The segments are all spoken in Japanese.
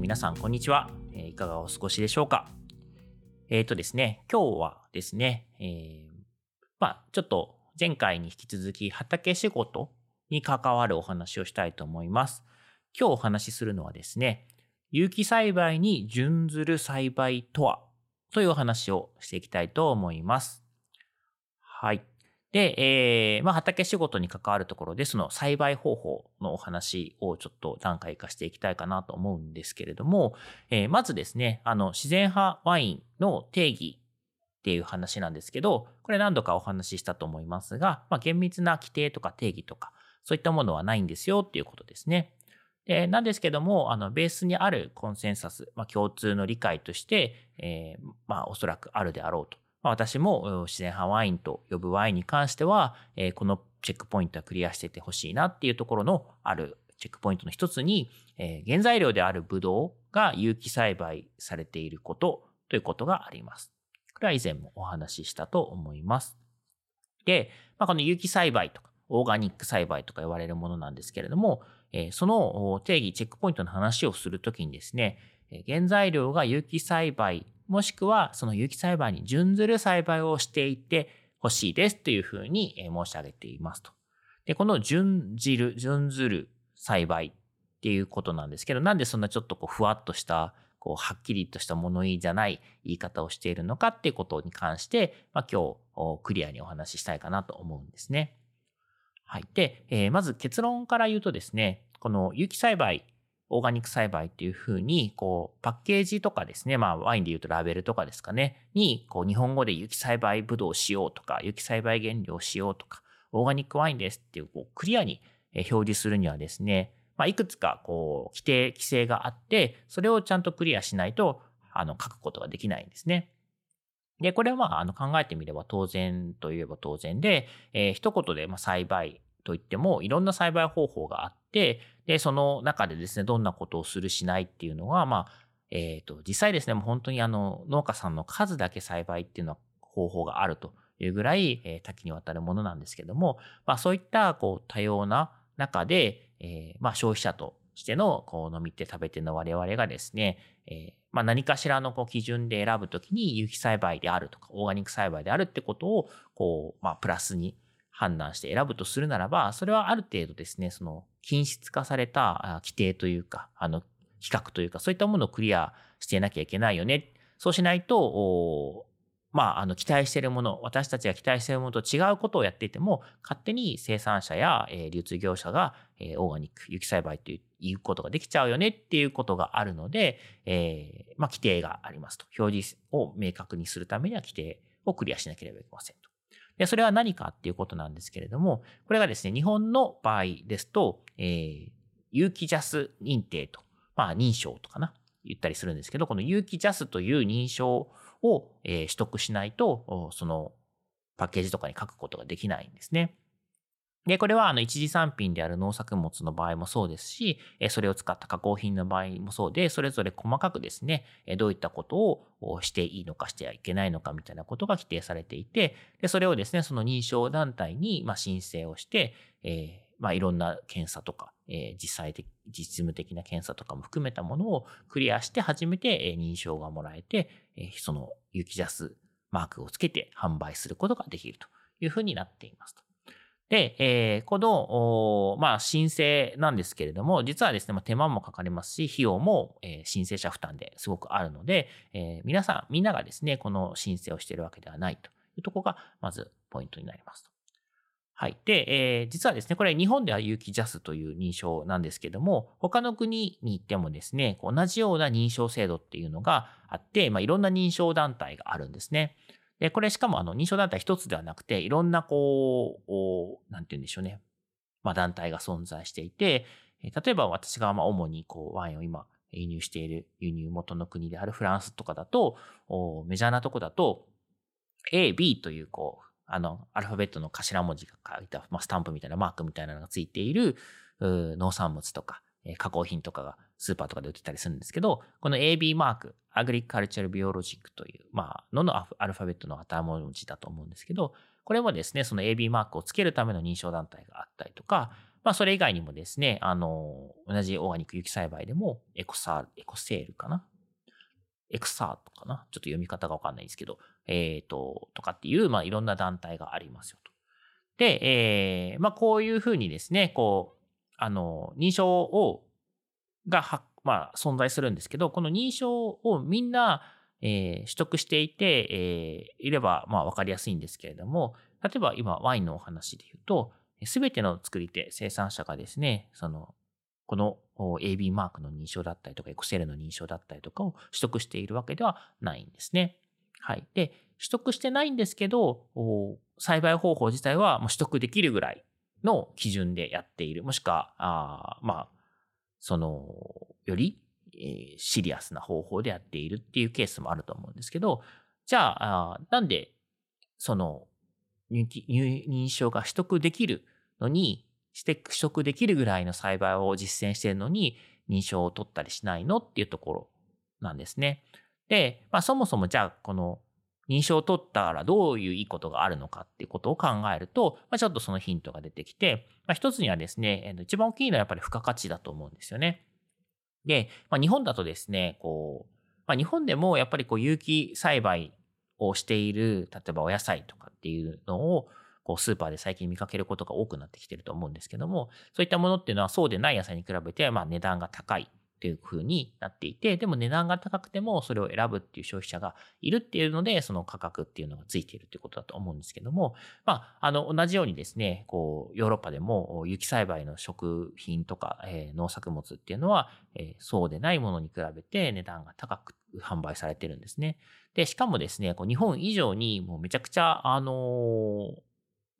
皆さんこんにちは、えいかがお過ごしでしょうか？えっ、とですね、今日はですね、えーまあちょっと前回に引き続き畑仕事に関わるお話をしたいと思います。今日お話しするのはですね、有機栽培に準ずる栽培とは？というお話をしていきたいと思います。はい。で、えーまあ、畑仕事に関わるところで、その栽培方法のお話をちょっと段階化していきたいかなと思うんですけれども、えーまずですね、あの、自然派ワインの定義っていう話なんですけど、これ何度かお話ししたと思いますが、まあ、厳密な規定とか定義とか、そういったものはないんですよっていうことですね。でなんですけども、あの、ベースにあるコンセンサス、まあ、共通の理解として、えーまあ、おそらくあるであろうと。まあ、私も自然派ワインと呼ぶワインに関しては、えーこのチェックポイントはクリアしててほしいなっていうところのあるチェックポイントの一つに、えー原材料であるブドウが有機栽培されていることということがあります。これは以前もお話ししたと思います。で、まあ、この有機栽培とか、オーガニック栽培とか言われるものなんですけれども、えーその定義、チェックポイントの話をするときにですね、原材料が有機栽培、もしくはその有機栽培に準ずる栽培をしていてほしいですというふうに申し上げていますと。で、この準じる、準ずる栽培っていうことなんですけど、なんでそんなちょっとこうふわっとした、こうはっきりとした物言いじゃない言い方をしているのかっていうことに関して、まあ、今日クリアにお話ししたいかなと思うんですね。はい。で、えーまず結論から言うとですね、この有機栽培、オーガニック栽培っていうふうに、こう、パッケージとかですね、まあ、ワインで言うとラベルとかですかね、に、こう、日本語で有機栽培ブドウしようとか、有機栽培原料しようとか、オーガニックワインですっていう、こう、クリアに表示するにはですね、まあ、いくつか、こう、規定、規制があって、それをちゃんとクリアしないと、あの、書くことができないんですね。で、これはまあ、あの、考えてみれば当然といえば当然で、えー一言で、まあ、栽培といっても、いろんな栽培方法があって、で、その中でですね、どんなことをするしないっていうのは、まあ、えっ、と、実際ですね、もう本当にあの、農家さんの数だけ栽培っていうのは方法があるというぐらい、えー多岐にわたるものなんですけども、まあ、そういった、こう、多様な中で、えーまあ、消費者としての、こう、飲み手食べ手の我々がですね、えーまあ、何かしらのこう基準で選ぶときに有機栽培であるとか、オーガニック栽培であるってことを、こう、まあ、プラスに判断して選ぶとするならば、それはある程度ですね、その、均質化された規定というか、あの、比較というか、そういったものをクリアしていなきゃいけないよね。そうしないと、まあ、あの、期待しているもの、私たちが期待しているものと違うことをやっていても、勝手に生産者や、えー流通業者が、えーオーガニック、有機栽培ということができちゃうよねっていうことがあるので、えーまあ、規定がありますと。表示を明確にするためには規定をクリアしなければいけません。で、それは何かっていうことなんですけれども、これがですね、日本の場合ですと、えー有機ジャス認定と、まあ、認証とかな、言ったりするんですけど、この有機ジャスという認証を、えー取得しないと、そのパッケージとかに書くことができないんですね。で、これはあの一次産品である農作物の場合もそうですし、それを使った加工品の場合もそうで、それぞれ細かくですね、どういったことをしていいのかしてはいけないのかみたいなことが規定されていて、で、それをですね、その認証団体にま申請をして、えーまあいろんな検査とか、えー実際的、実務的な検査とかも含めたものをクリアして初めて認証がもらえて、その有機ジャスマークをつけて販売することができるというふうになっていますと。で、えーこの、まあ、申請なんですけれども、実はですね、まあ、手間もかかりますし、費用も、えー申請者負担ですごくあるので、えー皆さん、みんながですね、この申請をしているわけではないというところが、まずポイントになります。はい。で、えー実はですね、これ日本では有機ジャスという認証なんですけども、他の国に行ってもですね、同じような認証制度っていうのがあって、まあ、いろんな認証団体があるんですね。で、これしかもあの認証団体一つではなくて、いろんなこう、なんて言うんでしょうね。まあ団体が存在していて、例えば私がまあ主にこうワインを今輸入している輸入元の国であるフランスとかだと、メジャーなとこだと、A、B というこう、あの、アルファベットの頭文字が書いた、まあ、スタンプみたいなマークみたいなのがついている農産物とか、え加工品とかがスーパーとかで売ってたりするんですけど、この AB マーク、アグリカルチャルビオロジックという、まあ、ののアルファベットの頭文字だと思うんですけど、これもですね、その AB マークをつけるための認証団体があったりとか、まあ、それ以外にもですね、あの、同じオーガニック有機栽培でも、エコサー、エコセールかな？エクサーとかな？ちょっと読み方がわかんないですけど、えっ、ー、と、とかっていう、まあ、いろんな団体がありますよと。で、えー、まあ、こういうふうにですね、こう、あの、認証を、が、まあ、存在するんですけど、この認証をみんな、えー、取得していて、えー、いれば、まあ、わかりやすいんですけれども、例えば今、ワインのお話で言うと、すべての作り手、生産者がですね、その、この AB マークの認証だったりとか、エクセルの認証だったりとかを取得しているわけではないんですね。はい。で、取得してないんですけど、栽培方法自体は取得できるぐらいの基準でやっている。もしくは、あまあ、その、より、えー、シリアスな方法でやっているっていうケースもあると思うんですけど、じゃあ、あなんで、その認、認証が取得できるのに、して取得できるぐらいの栽培を実践しているのに認証を取ったりしないのっていうところなんですね。で、まあそもそもじゃあこの認証を取ったらどういういいことがあるのかっていうことを考えると、まあ、ちょっとそのヒントが出てきて、まあ、一つにはですね、一番大きいのはやっぱり付加価値だと思うんですよね。で、まあ、日本だとですね、こう、まあ、日本でもやっぱりこう有機栽培をしている、例えばお野菜とかっていうのを、こうスーパーで最近見かけることが多くなってきてると思うんですけども、そういったものっていうのはそうでない野菜に比べて、まあ値段が高いっていう風になっていて、でも値段が高くてもそれを選ぶっていう消費者がいるっていうので、その価格っていうのがついているっていうことだと思うんですけども、まあ、あの、同じようにですね、こう、ヨーロッパでも有機栽培の食品とか、えー、農作物っていうのは、えー、そうでないものに比べて値段が高く販売されてるんですね。で、しかもですね、こう日本以上にもうめちゃくちゃ、あのー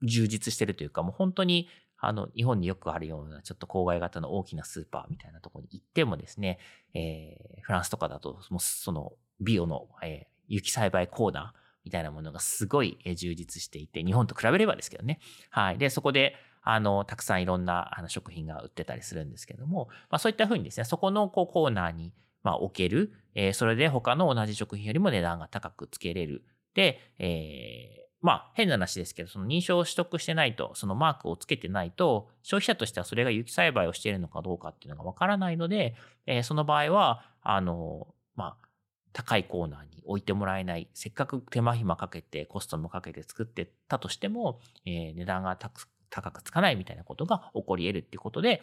充実してるというか、もう本当に、あの、日本によくあるような、ちょっと郊外型の大きなスーパーみたいなとこに行ってもですね、えー、フランスとかだと、もうその、ビオの、えー、雪栽培コーナーみたいなものがすごい充実していて、日本と比べればですけどね。はい。で、そこで、あの、たくさんいろんなあの食品が売ってたりするんですけども、まあそういったふうにですね、そこのこうコーナーに、まあ置ける、えー、それで他の同じ食品よりも値段が高くつけれる。で、えー、まあ、変な話ですけど、その認証を取得してないと、そのマークをつけてないと、消費者としてはそれが有機栽培をしているのかどうかっていうのがわからないので、えー、その場合は、あの、まあ、高いコーナーに置いてもらえない、せっかく手間暇かけて、コストもかけて作ってたとしても、えー、値段が高くつかないみたいなことが起こり得るっていうことで、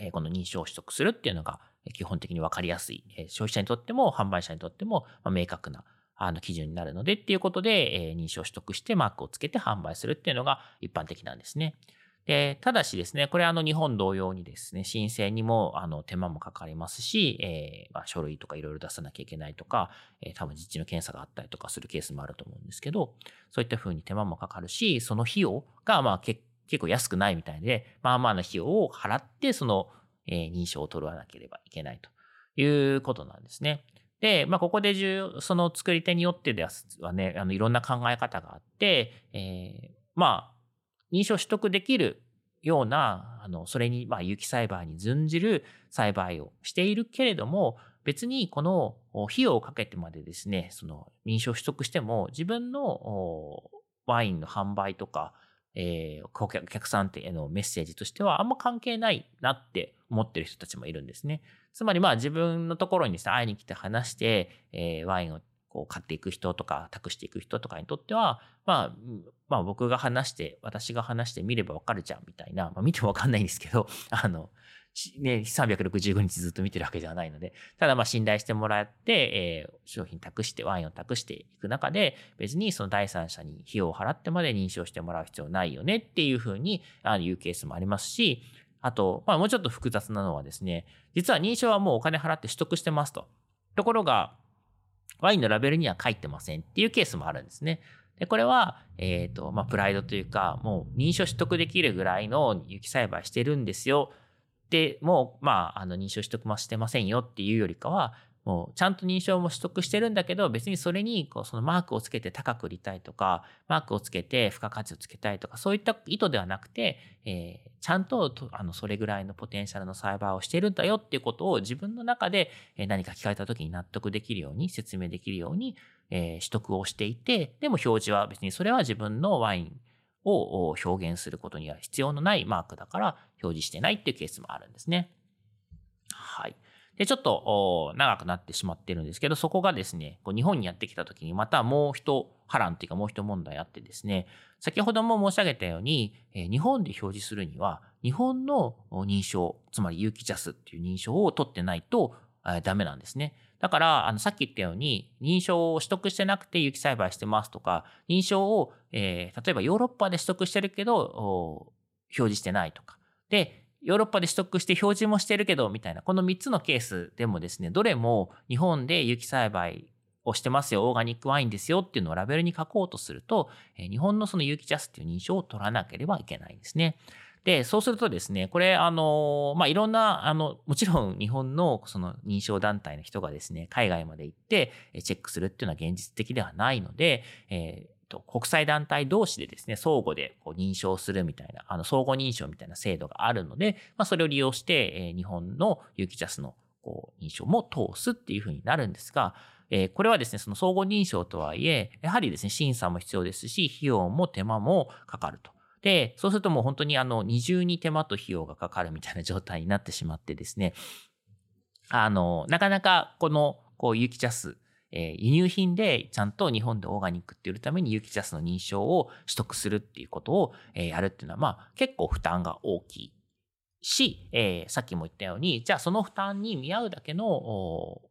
えー、この認証を取得するっていうのが基本的にわかりやすい、えー、消費者にとっても販売者にとっても、まあ、明確なあの基準になるのでっていうことで、え認証取得してマークをつけて販売するっていうのが一般的なんですね。で、ただしですね、これあの日本同様にですね、申請にもあの手間もかかりますし、えー、まあ、書類とかいろいろ出さなきゃいけないとか、えー、多分実地の検査があったりとかするケースもあると思うんですけど、そういったふうに手間もかかるし、その費用がまあ結構安くないみたいで、まあまあな費用を払って、その、えー、認証を取らなければいけないということなんですね。で、まあ、ここで重要、その作り手によってではね、あの、いろんな考え方があって、えー、まあ、認証取得できるような、あの、それに、まあ、有機栽培に準じる栽培をしているけれども、別にこの費用をかけてまでですね、その認証取得しても、自分のワインの販売とか、えー、お客さんへのメッセージとしてはあんま関係ないなって思ってる人たちもいるんですね。つまりまあ自分のところにさ、会いに来て話して、えー、ワインをこう買っていく人とか託していく人とかにとっては、まあ、まあ僕が話して、私が話して見ればわかるじゃんみたいな、まあ見てもわかんないんですけど、あの、ね、365日ずっと見てるわけではないので、ただまあ信頼してもらって、えー、商品託して、ワインを託していく中で、別にその第三者に費用を払ってまで認証してもらう必要ないよねっていうふうに言うケースもありますし、あと、まあもうちょっと複雑なのはですね、実は認証はもうお金払って取得してますと。ところが、ワインのラベルには書いてませんっていうケースもあるんですね。で、これは、えっ、ー、と、まあ、プライドというか、もう認証取得できるぐらいの有機栽培してるんですよ。で、もう、まあ、あの、認証取得もしてませんよっていうよりかは、もうちゃんと認証も取得してるんだけど別にそれにこうそのマークをつけて高く売りたいとかマークをつけて付加価値をつけたいとかそういった意図ではなくて、えー、ちゃんとあのそれぐらいのポテンシャルの栽培をしてるんだよっていうことを自分の中で何か聞かれた時に納得できるように説明できるように、えー、取得をしていてでも表示は別にそれは自分のワインを表現することには必要のないマークだから表示してないっていうケースもあるんですね。はい。で、ちょっと長くなってしまってるんですけど、そこがですね、こう日本にやってきた時にまたもう一波乱っていうかもう一問題あってですね、先ほども申し上げたように、え日本で表示するには、日本の認証、つまり有機ジャスっていう認証を取ってないとダメなんですね。だから、あの、さっき言ったように、認証を取得してなくて有機栽培してますとか、認証を、えー、例えばヨーロッパで取得してるけど、表示してないとか。で、ヨーロッパで取得して表示もしてるけど、みたいな、この3つのケースでもですね、どれも日本で有機栽培をしてますよ、オーガニックワインですよっていうのをラベルに書こうとすると、日本のその有機ジャスっていう認証を取らなければいけないんですね。で、そうするとですね、これ、あの、まあ、いろんな、あの、もちろん日本のその認証団体の人がですね、海外まで行ってチェックするっていうのは現実的ではないので、えーと、国際団体同士でですね、相互でこう認証するみたいな、あの、相互認証みたいな制度があるので、まあ、それを利用して、えー、日本の有機ジャスのこう認証も通すっていうふうになるんですが、えー、これはですね、その相互認証とはいえ、やはりですね、審査も必要ですし、費用も手間もかかると。で、そうするともう本当にあの、二重に手間と費用がかかるみたいな状態になってしまってですね、あの、なかなかこの、こう、有機ジャス、えー、輸入品でちゃんと日本でオーガニックって売るために有機ジャスの認証を取得するっていうことを、えー、やるっていうのは、まあ結構負担が大きいし、えー、さっきも言ったように、じゃあその負担に見合うだけの、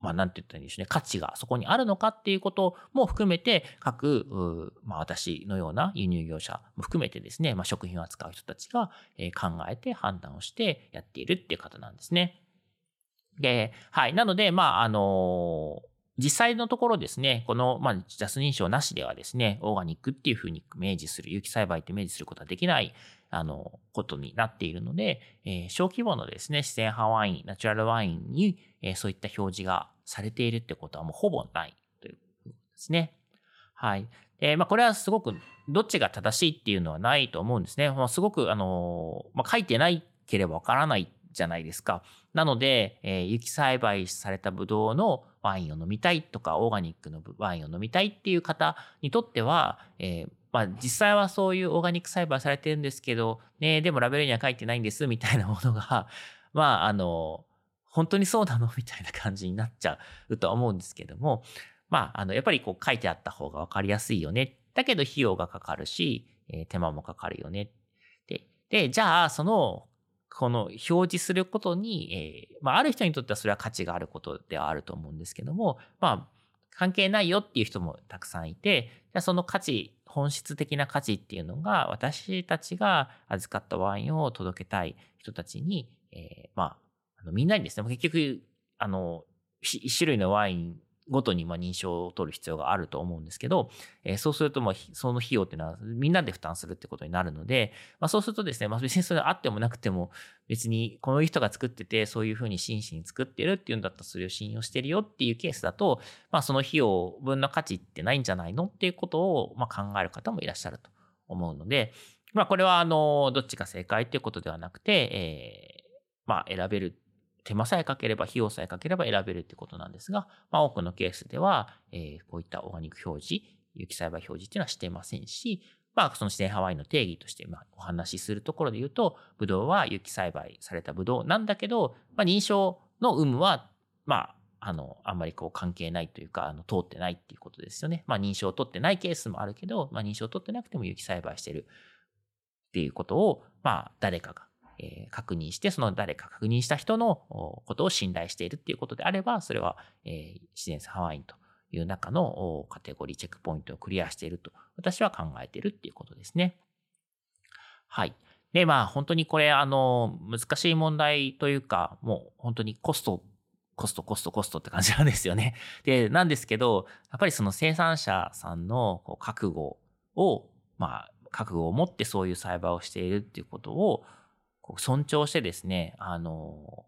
まあなんて言ったらいいんでしょうね、価値がそこにあるのかっていうことも含めて、各、まあ私のような輸入業者も含めてですね、まあ食品を扱う人たちが考えて判断をしてやっているっていう方なんですね。で、はい。なので、まあ、あのー実際のところですね、この、まあ、ジャス認証なしではですね、オーガニックっていうふうに明示する、有機栽培って明示することはできない、あの、ことになっているので、えー、小規模のですね、自然派ワイン、ナチュラルワインに、えー、そういった表示がされているってことはもうほぼないということですね。はい。えまあ、これはすごく、どっちが正しいっていうのはないと思うんですね。まあ、すごく、あの、まあ、書いてないければわからないじゃないですか。なので、えー、有栽培されたブドウのワインを飲みたいとか、オーガニックのワインを飲みたいっていう方にとっては、えー、まあ、実際はそういうオーガニック栽培されてるんですけど、ね、でもラベルには書いてないんですみたいなものが、まあ、あの、本当にそうなのみたいな感じになっちゃうとは思うんですけども、まあ、あの、やっぱりこう書いてあった方がわかりやすいよね。だけど費用がかかるし、えー、手間もかかるよね。で、で、じゃあ、そのこの表示することに、えー、まあ、ある人にとってはそれは価値があることではあると思うんですけども、まあ、関係ないよっていう人もたくさんいて、じゃあその価値、本質的な価値っていうのが、私たちが預かったワインを届けたい人たちに、えー、まあ、あのみんなにですね、結局、あの、一種類のワインごとにま認証を取る必要があると思うんですけど、え、そうするともうその費用っていうのはみんなで負担するってことになるので、まあ、そうするとですね、まあ、別にそれあってもなくても別にこの人が作っててそういうふうに真摯に作ってるっていうんだったらそれを信用してるよっていうケースだと、まあ、その費用分の価値ってないんじゃないのっていうことをま考える方もいらっしゃると思うので、まあ、これはあのどっちが正解っていうことではなくて、えー、まあ選べる手間さえかければ、費用さえかければ選べるってことなんですが、まあ、多くのケースでは、えー、こういったオーガニック表示、有機栽培表示っていうのはしてませんし、まあ、その自然ハワイの定義として、まあ、お話しするところで言うと、ブドウは有機栽培されたブドウなんだけど、まあ、認証の有無は、まあ、あの、あんまりこう関係ないというか、あの、通ってないっていうことですよね。まあ、認証を取ってないケースもあるけど、まあ、認証を取ってなくても有機栽培してるっていうことを、まあ、誰かがえ、確認して、その誰か確認した人のことを信頼しているっていうことであれば、それは、え、自然ハワインという中のカテゴリーチェックポイントをクリアしていると、私は考えているっていうことですね。はい。で、まあ、本当にこれ、あの、難しい問題というか、もう本当にコストコスト、コスト、コストって感じなんですよね。で、なんですけど、やっぱりその生産者さんのこう覚悟を、まあ、覚悟を持ってそういう栽培をしているっていうことを、こう尊重してですね、あの、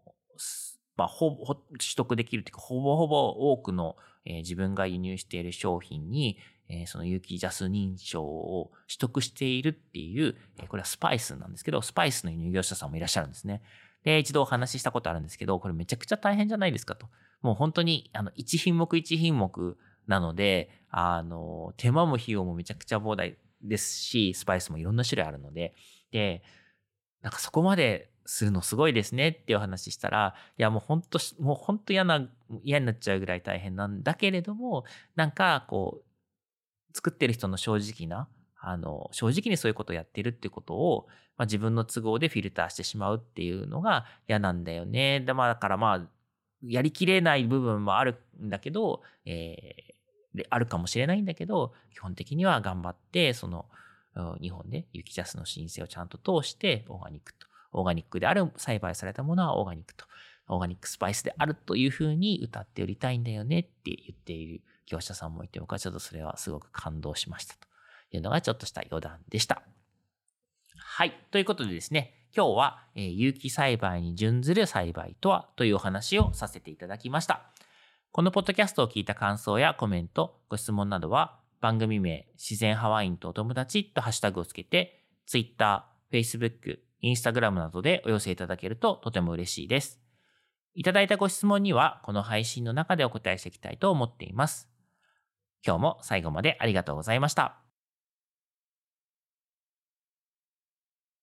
まあ、ほぼ、取得できるというか、ほぼほぼ多くの、えー、自分が輸入している商品に、えー、その有機ジャス認証を取得しているっていう、えー、これはスパイスなんですけど、スパイスの輸入業者さんもいらっしゃるんですね。で、一度お話ししたことあるんですけど、これめちゃくちゃ大変じゃないですかと。もう本当に、あの、一品目一品目なので、あの、手間も費用もめちゃくちゃ膨大ですし、スパイスもいろんな種類あるので、で、なんかそこまでするのすごいですねっていう話したら、いやもう本当、もう本当嫌な、嫌になっちゃうぐらい大変なんだけれども、なんかこう、作ってる人の正直な、あの、正直にそういうことをやってるってことを、まあ、自分の都合でフィルターしてしまうっていうのが嫌なんだよね。で、まあ、だからまあ、やりきれない部分もあるんだけど、えー、あるかもしれないんだけど、基本的には頑張って、その、日本で雪ジャスの申請をちゃんと通して、オーガニックと、オーガニックである栽培されたものはオーガニックと、オーガニックスパイスであるというふうに歌って売りたいん。だよねって言っている業者さん。もいて、僕はちょっとそれはすごく感動しましたというのがちょっとした余談でした。はい。ということでですね、今日は、えー、有機栽培に準ずる栽培とはというお話をさせていただきました。このポッドキャストを聞いた感想やコメント、ご質問などは、番組名、自然ハワインとお友達とハッシュタグをつけて、Twitter、Facebook、Instagram などでお寄せいただけるととても嬉しいです。いただいたご質問には、この配信の中でお答えしていきたいと思っています。今日も最後までありがとうございました。